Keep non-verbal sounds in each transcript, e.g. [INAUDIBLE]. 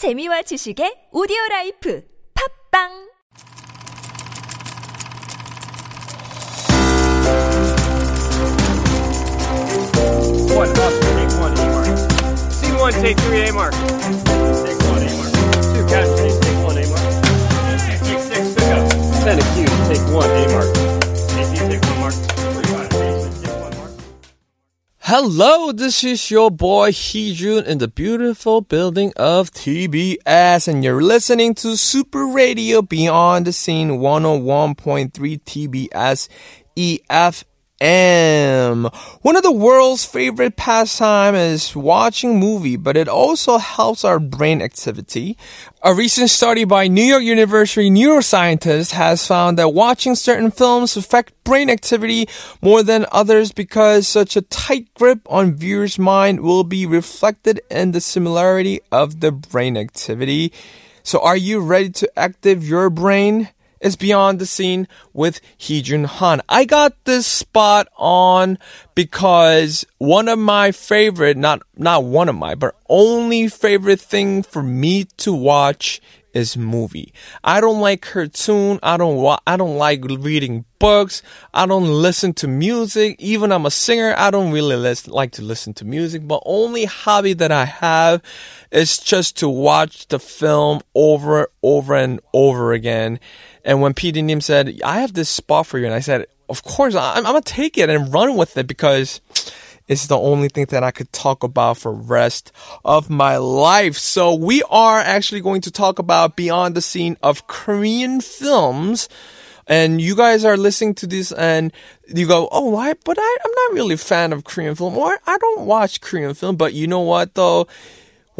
재미와 지식의 오디오 라이프 팝빵 One up, take one A mark. C1, take three A mark. Take one A mark. Two catch chase, take one A mark. AC, take six, pick up. Ten accused, take one A mark. Hello, this is your boy Heejun in the beautiful building of TBS, and you're listening to Super Radio Beyond the Scene 101.3 TBS EFM. One of the world's favorite pastime is watching movie, but it also helps our brain activity. A recent study by New York University neuroscientists has found that watching certain films affect brain activity more than others because such a tight grip on viewers' mind will be reflected in the similarity of the brain activity. So are you ready to active your brain? It's Beyond the Scene with Heejun Han. I got this spot on because one of my favorite, not, not one of my, but only favorite thing for me to watch is movie. I don't like cartoon. I don't wa- I don't like reading books. I don't listen to music. Even I'm a singer. I don't really like to listen to music. But only hobby that I have is just to watch the film over, over and over again. And when PD Nim said, I have this spot for you, and I said, of course, I'm, I'm gonna take it and run with it because it's the only thing that I could talk about for rest of my life. So we are actually going to talk about beyond the scene of Korean films. And you guys are listening to this and you go, oh, why? But I, I'm not really a fan of Korean film or I don't watch Korean film. But you know what though?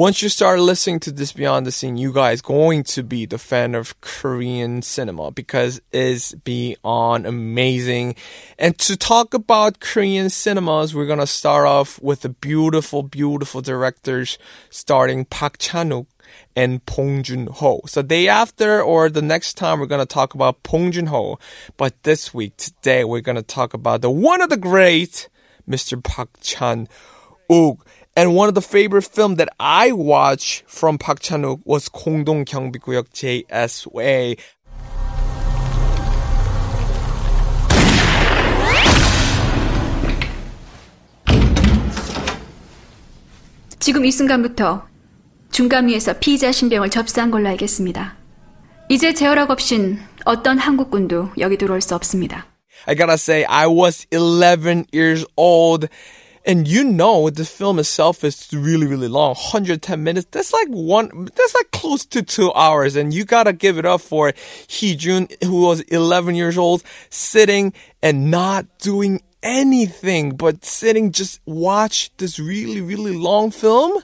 Once you start listening to this beyond the scene, you guys going to be the fan of Korean cinema because it's beyond amazing. And to talk about Korean cinemas, we're gonna start off with the beautiful, beautiful directors starting Park Chan-wook and Bong Joon-ho. So day after or the next time we're going to talk about Bong Joon-ho, But this week, today, we're going to talk about the one of the great Mr. Park Chan-wook. And one of the favorite film that I watched from Park Chan-wook was 공동 경비구역 JSA. 지금 이 순간부터 중감위에서 피의자 신병을 접수한 걸로 알겠습니다. 이제 제어락 없인 어떤 한국군도 여기 들어올 수 없습니다. I gotta say, I was 11 years old. and you know, the film itself is really, really long. 110 minutes. That's like one, that's like close to two hours. And you gotta give it up for Hee Jun, who was 11 years old, sitting and not doing anything, but sitting just watch this really, really long film.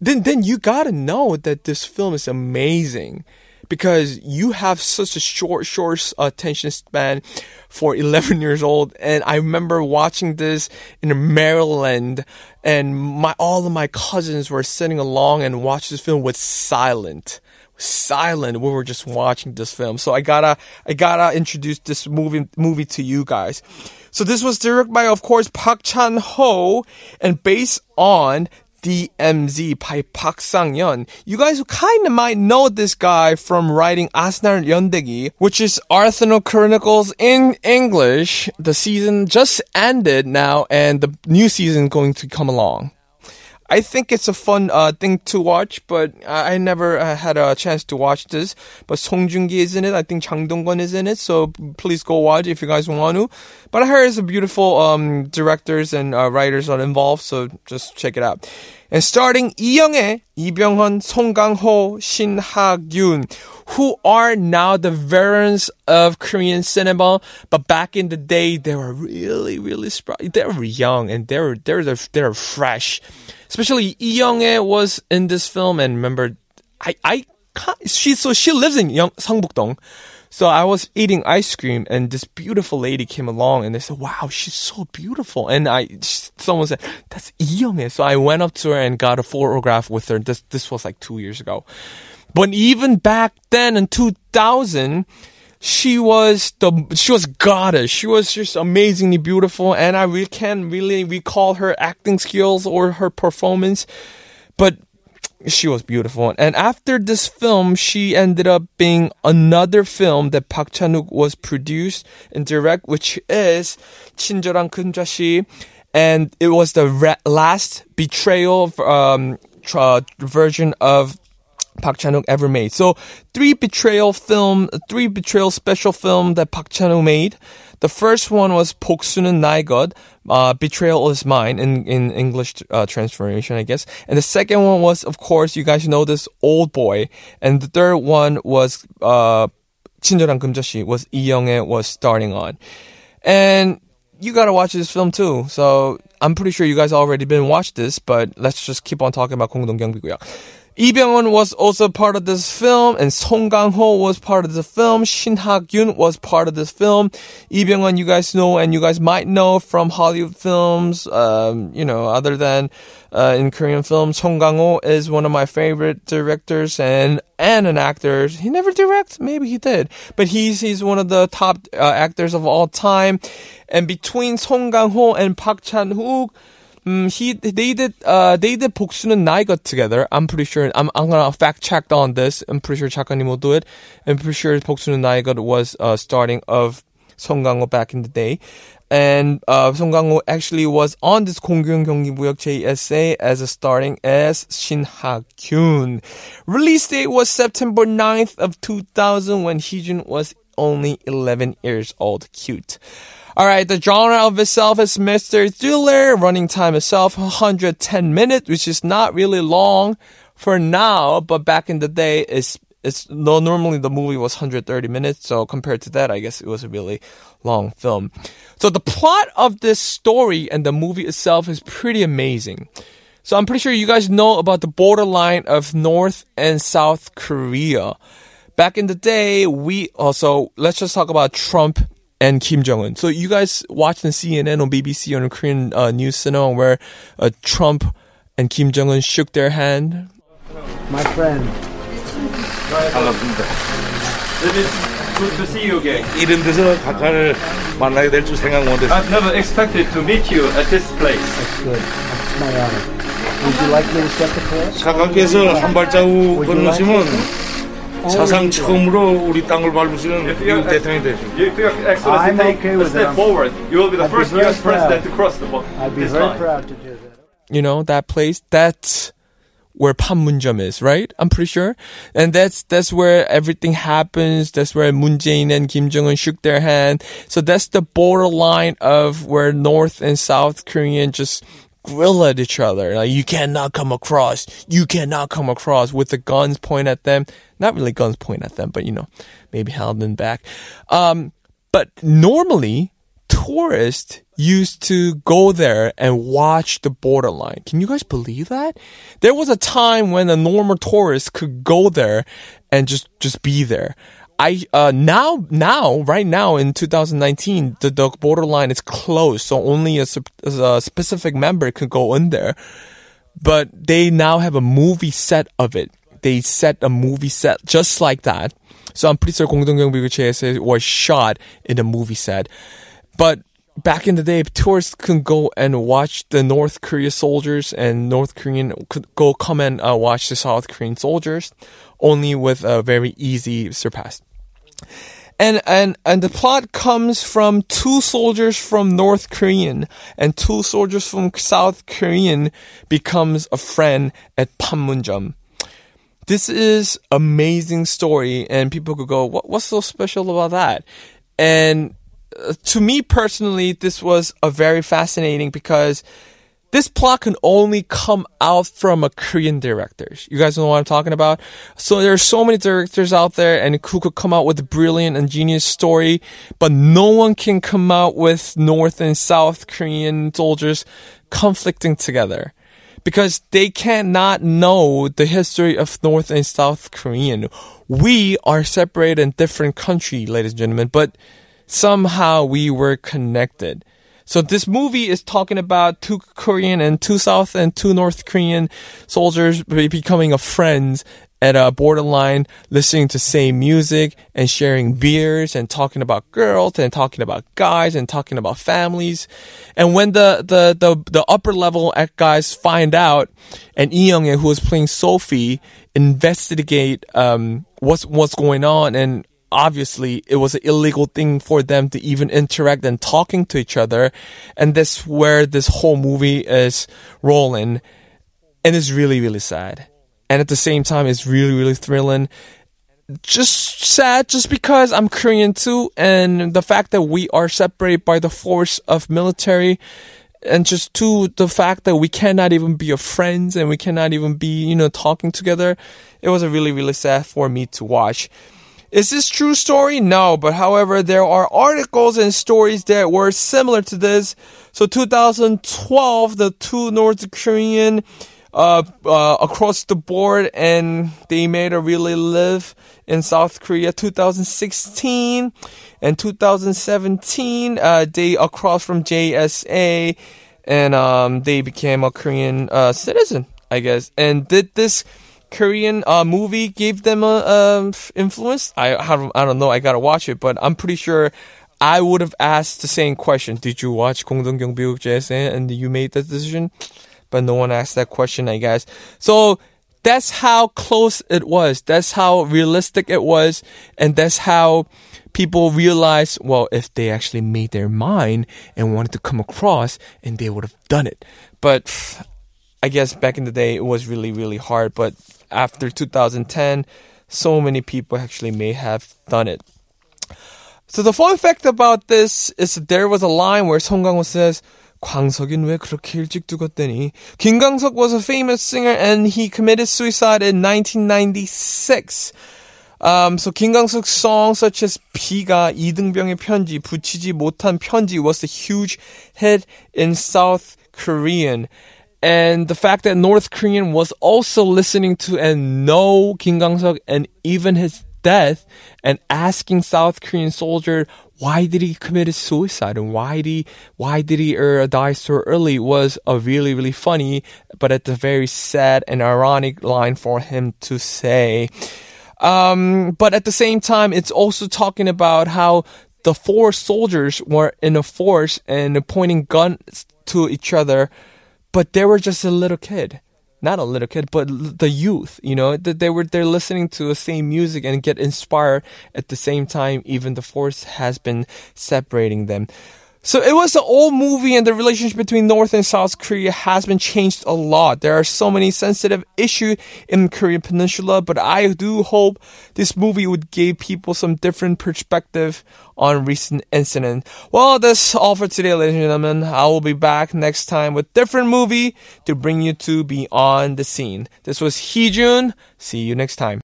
Then, then you gotta know that this film is amazing because you have such a short, short attention span for [LAUGHS] 11 years old. And I remember watching this in Maryland and my, all of my cousins were sitting along and watched this film with silent silent. We were just watching this film. So i gotta i gotta introduce this movie movie to you guys. So this was directed by of course Park Chan-wook and based on DMZ by Park Sang-yeon. You guys who kind of might know this guy from writing Asdal Yeondaegi, which is Arthdal Chronicles in English. The season just ended now and the new season going to come along. I think it's a fun uh, thing to watch, but I I never uh, had a chance to watch this. But Song Joong-ki is in it. I think Chang Dong-gun is in it. So please go watch if you guys want to. But I heard it's a beautiful um, directors and uh, writers are involved, so just check it out. And starting 이영애, 이병헌, 송강호, 신하균, who are now the veterans of Korean cinema, but back in the day they were really, really spry. They were young and they were they were they were fresh. Especially Lee was in this film, and remember, I I she so she lives in Young, Seongbuk-dong. So I was eating ice cream, and this beautiful lady came along, and they said, "Wow, she's so beautiful." And I, someone said, "That's Lee Young-ae." So I went up to her and got a photograph with her. This this was like two years ago, but even back then in 2000 she was the she was goddess. She was just amazingly beautiful, and I really can't really recall her acting skills or her performance. But she was beautiful. And after this film, she ended up being another film that Park Chan-wook was produced and direct, which is 친절한 금자씨. And it was the re- last betrayal um, tra- version of Park Chan-wook ever made. So three betrayal film, three betrayal special film that Park Chan-wook made. The first one was 복수는 나의 것, uh, Betrayal is Mine in, in English uh, transformation, I guess. And the second one was, of course, you guys know this, Old Boy. And the third one was uh, 친절한 금자씨, was Lee Young was starting on. And you gotta watch this film too. So I'm pretty sure you guys already been watched this, but let's just keep on talking about 공동경비구역. Lee Byung-hun was also part of this film, and Song Kang-ho was part of the film. Shin Ha-kyun was part of this film. Lee Byung-hun, you guys know, and you guys might know from Hollywood films. Um, you know, other than uh, in Korean films, Song Kang-ho is one of my favorite directors and and an actor. He never directs, maybe he did, but he's he's one of the top uh, actors of all time. And between Song Kang-ho and Park Chan-wook. Um, he, they did, uh, they did 복수는 and I got together. I'm pretty sure. I'm, I'm gonna fact check on this. I'm pretty sure 작가님 will do it. I'm pretty sure 복수는 and I got was uh, starting of Song Kang Ho back in the day. And uh, Ho actually was on this 공동경비구역 JSA as a starting as Shin Ha-kyun. Release date was September 9th of 2000 when Hee-jun was only 11 years old. Cute. All right, the genre of itself is Mr. thriller. Running time itself 110 minutes, which is not really long for now, but back in the day, it's it's no normally the movie was 130 minutes, so compared to that, I guess it was a really long film. So the plot of this story and the movie itself is pretty amazing. So I'm pretty sure you guys know about the borderline of North and South Korea. Back in the day, we also let's just talk about Trump and Kim Jong Un. So you guys watching CNN or BBC on Korean uh, news channel where uh, Trump and Kim Jong Un shook their hand. My friend. 반갑습니다. Good to see you again. 이런 데서 각하를 만나게 될 줄 생각 못했어요. I've never expected to meet you at this place. Good. It's my honor. Would you like me to step the course? 각하께서 한 발자국 건너시면 사상 처음으로 우리 땅을 밟으시는 If you 미국 대통령이 되죠. if your excellency I'm take okay a with step that. forward, you will be the I'd be first very U.S. president proud. to cross the bo- I'd be this very line. proud to do that. You know that place. That's where Panmunjom is, right? I'm pretty sure. And that's that's where everything happens. That's where Moon Jae-in and Kim Jong Un shook their hand. So that's the borderline of where North and South Korean just grill at each other. Like you cannot come across. You cannot come across with the guns point at them. Not really guns point at them, but you know, maybe held them back. Um, but normally tourists used to go there and watch the borderline. Can you guys believe that? There was a time when a normal tourist could go there and just just be there. I uh now now right now in 2019 the, the borderline is closed so only a, sup- a specific member could go in there but they now have a movie set of it. They set a movie set just like that. So I'm pretty sure 공동경비구 JSA was shot in a movie set. But back in the day, tourists could go and watch the North Korea soldiers and North Korean could go come and uh, watch the South Korean soldiers only with a very easy surpass. And, and, and the plot comes from two soldiers from North Korean and two soldiers from South Korean becomes a friend at Panmunjom. This is amazing story and people could go, what, what's so special about that? And uh, to me personally, this was a very fascinating because this plot can only come out from a Korean directors. You guys know what I'm talking about? So there are so many directors out there and who could come out with a brilliant and genius story, but no one can come out with North and South Korean soldiers conflicting together. Because they cannot know the history of North and South Korean. We are separated in different country, ladies and gentlemen, but somehow we were connected. So this movie is talking about two Korean and two South and two North Korean soldiers becoming a friends at a borderline listening to same music and sharing beers and talking about girls and talking about guys and talking about families. And when the, the, the, the upper level guys find out and Lee Young, who was playing Sophie, investigate, um, what's, what's going on and obviously it was an illegal thing for them to even interact and talking to each other. And that's where this whole movie is rolling. And it's really, really sad. And at the same time, it's really, really thrilling. Just sad just because I'm Korean too. And the fact that we are separated by the force of military and just to the fact that we cannot even be friends and we cannot even be, you know, talking together. It was a really, really sad for me to watch. Is this true story? No, but however, there are articles and stories that were similar to this. So 2012, the two North Korean uh, uh, across the board and they made a really live in South Korea 2016 and 2017 uh, they across from JSA and um, they became a Korean uh, citizen I guess and did this Korean uh, movie gave them a, um, influence. I, I don't, I don't know. I gotta watch it, but I'm pretty sure I would have asked the same question. Did you watch 공동경 비국 JSN and you made that decision? But no one asked that question, I guess. So that's how close it was. That's how realistic it was. And that's how people realized, well, if they actually made their mind and wanted to come across and they would have done it. But I guess back in the day, it was really, really hard. But after 2010, so many people actually may have done it. So the fun fact about this is that there was a line where Song Kang-ho says, 광석인 왜 그렇게 일찍 죽었대니? 김광석 was a famous singer and he committed suicide in 1996. Um, so 김광석's songs such as 비가 이등병의 편지, 붙이지 못한 편지 was a huge hit in South Korean and the fact that North Korean was also listening to and know Kim Kwang-seok and even his death and asking South Korean soldier why did he commit a suicide and why did he, why did he uh, die so early was a really really funny but at the very sad and ironic line for him to say. Um, but at the same time, it's also talking about how the four soldiers were in a force and pointing guns to each other but they were just a little kid not a little kid, but the youth, you know, they were they're listening to the same music and get inspired at the same time. Even the force has been separating them. So it was an old movie and the relationship between North and South Korea has been changed a lot. There are so many sensitive issues in Korean Peninsula, but I do hope this movie would give people some different perspective on recent incident. Well, that's all for today, ladies and gentlemen. I will be back next time with different movie to bring you to beyond the scene. This was Heejun. See you next time.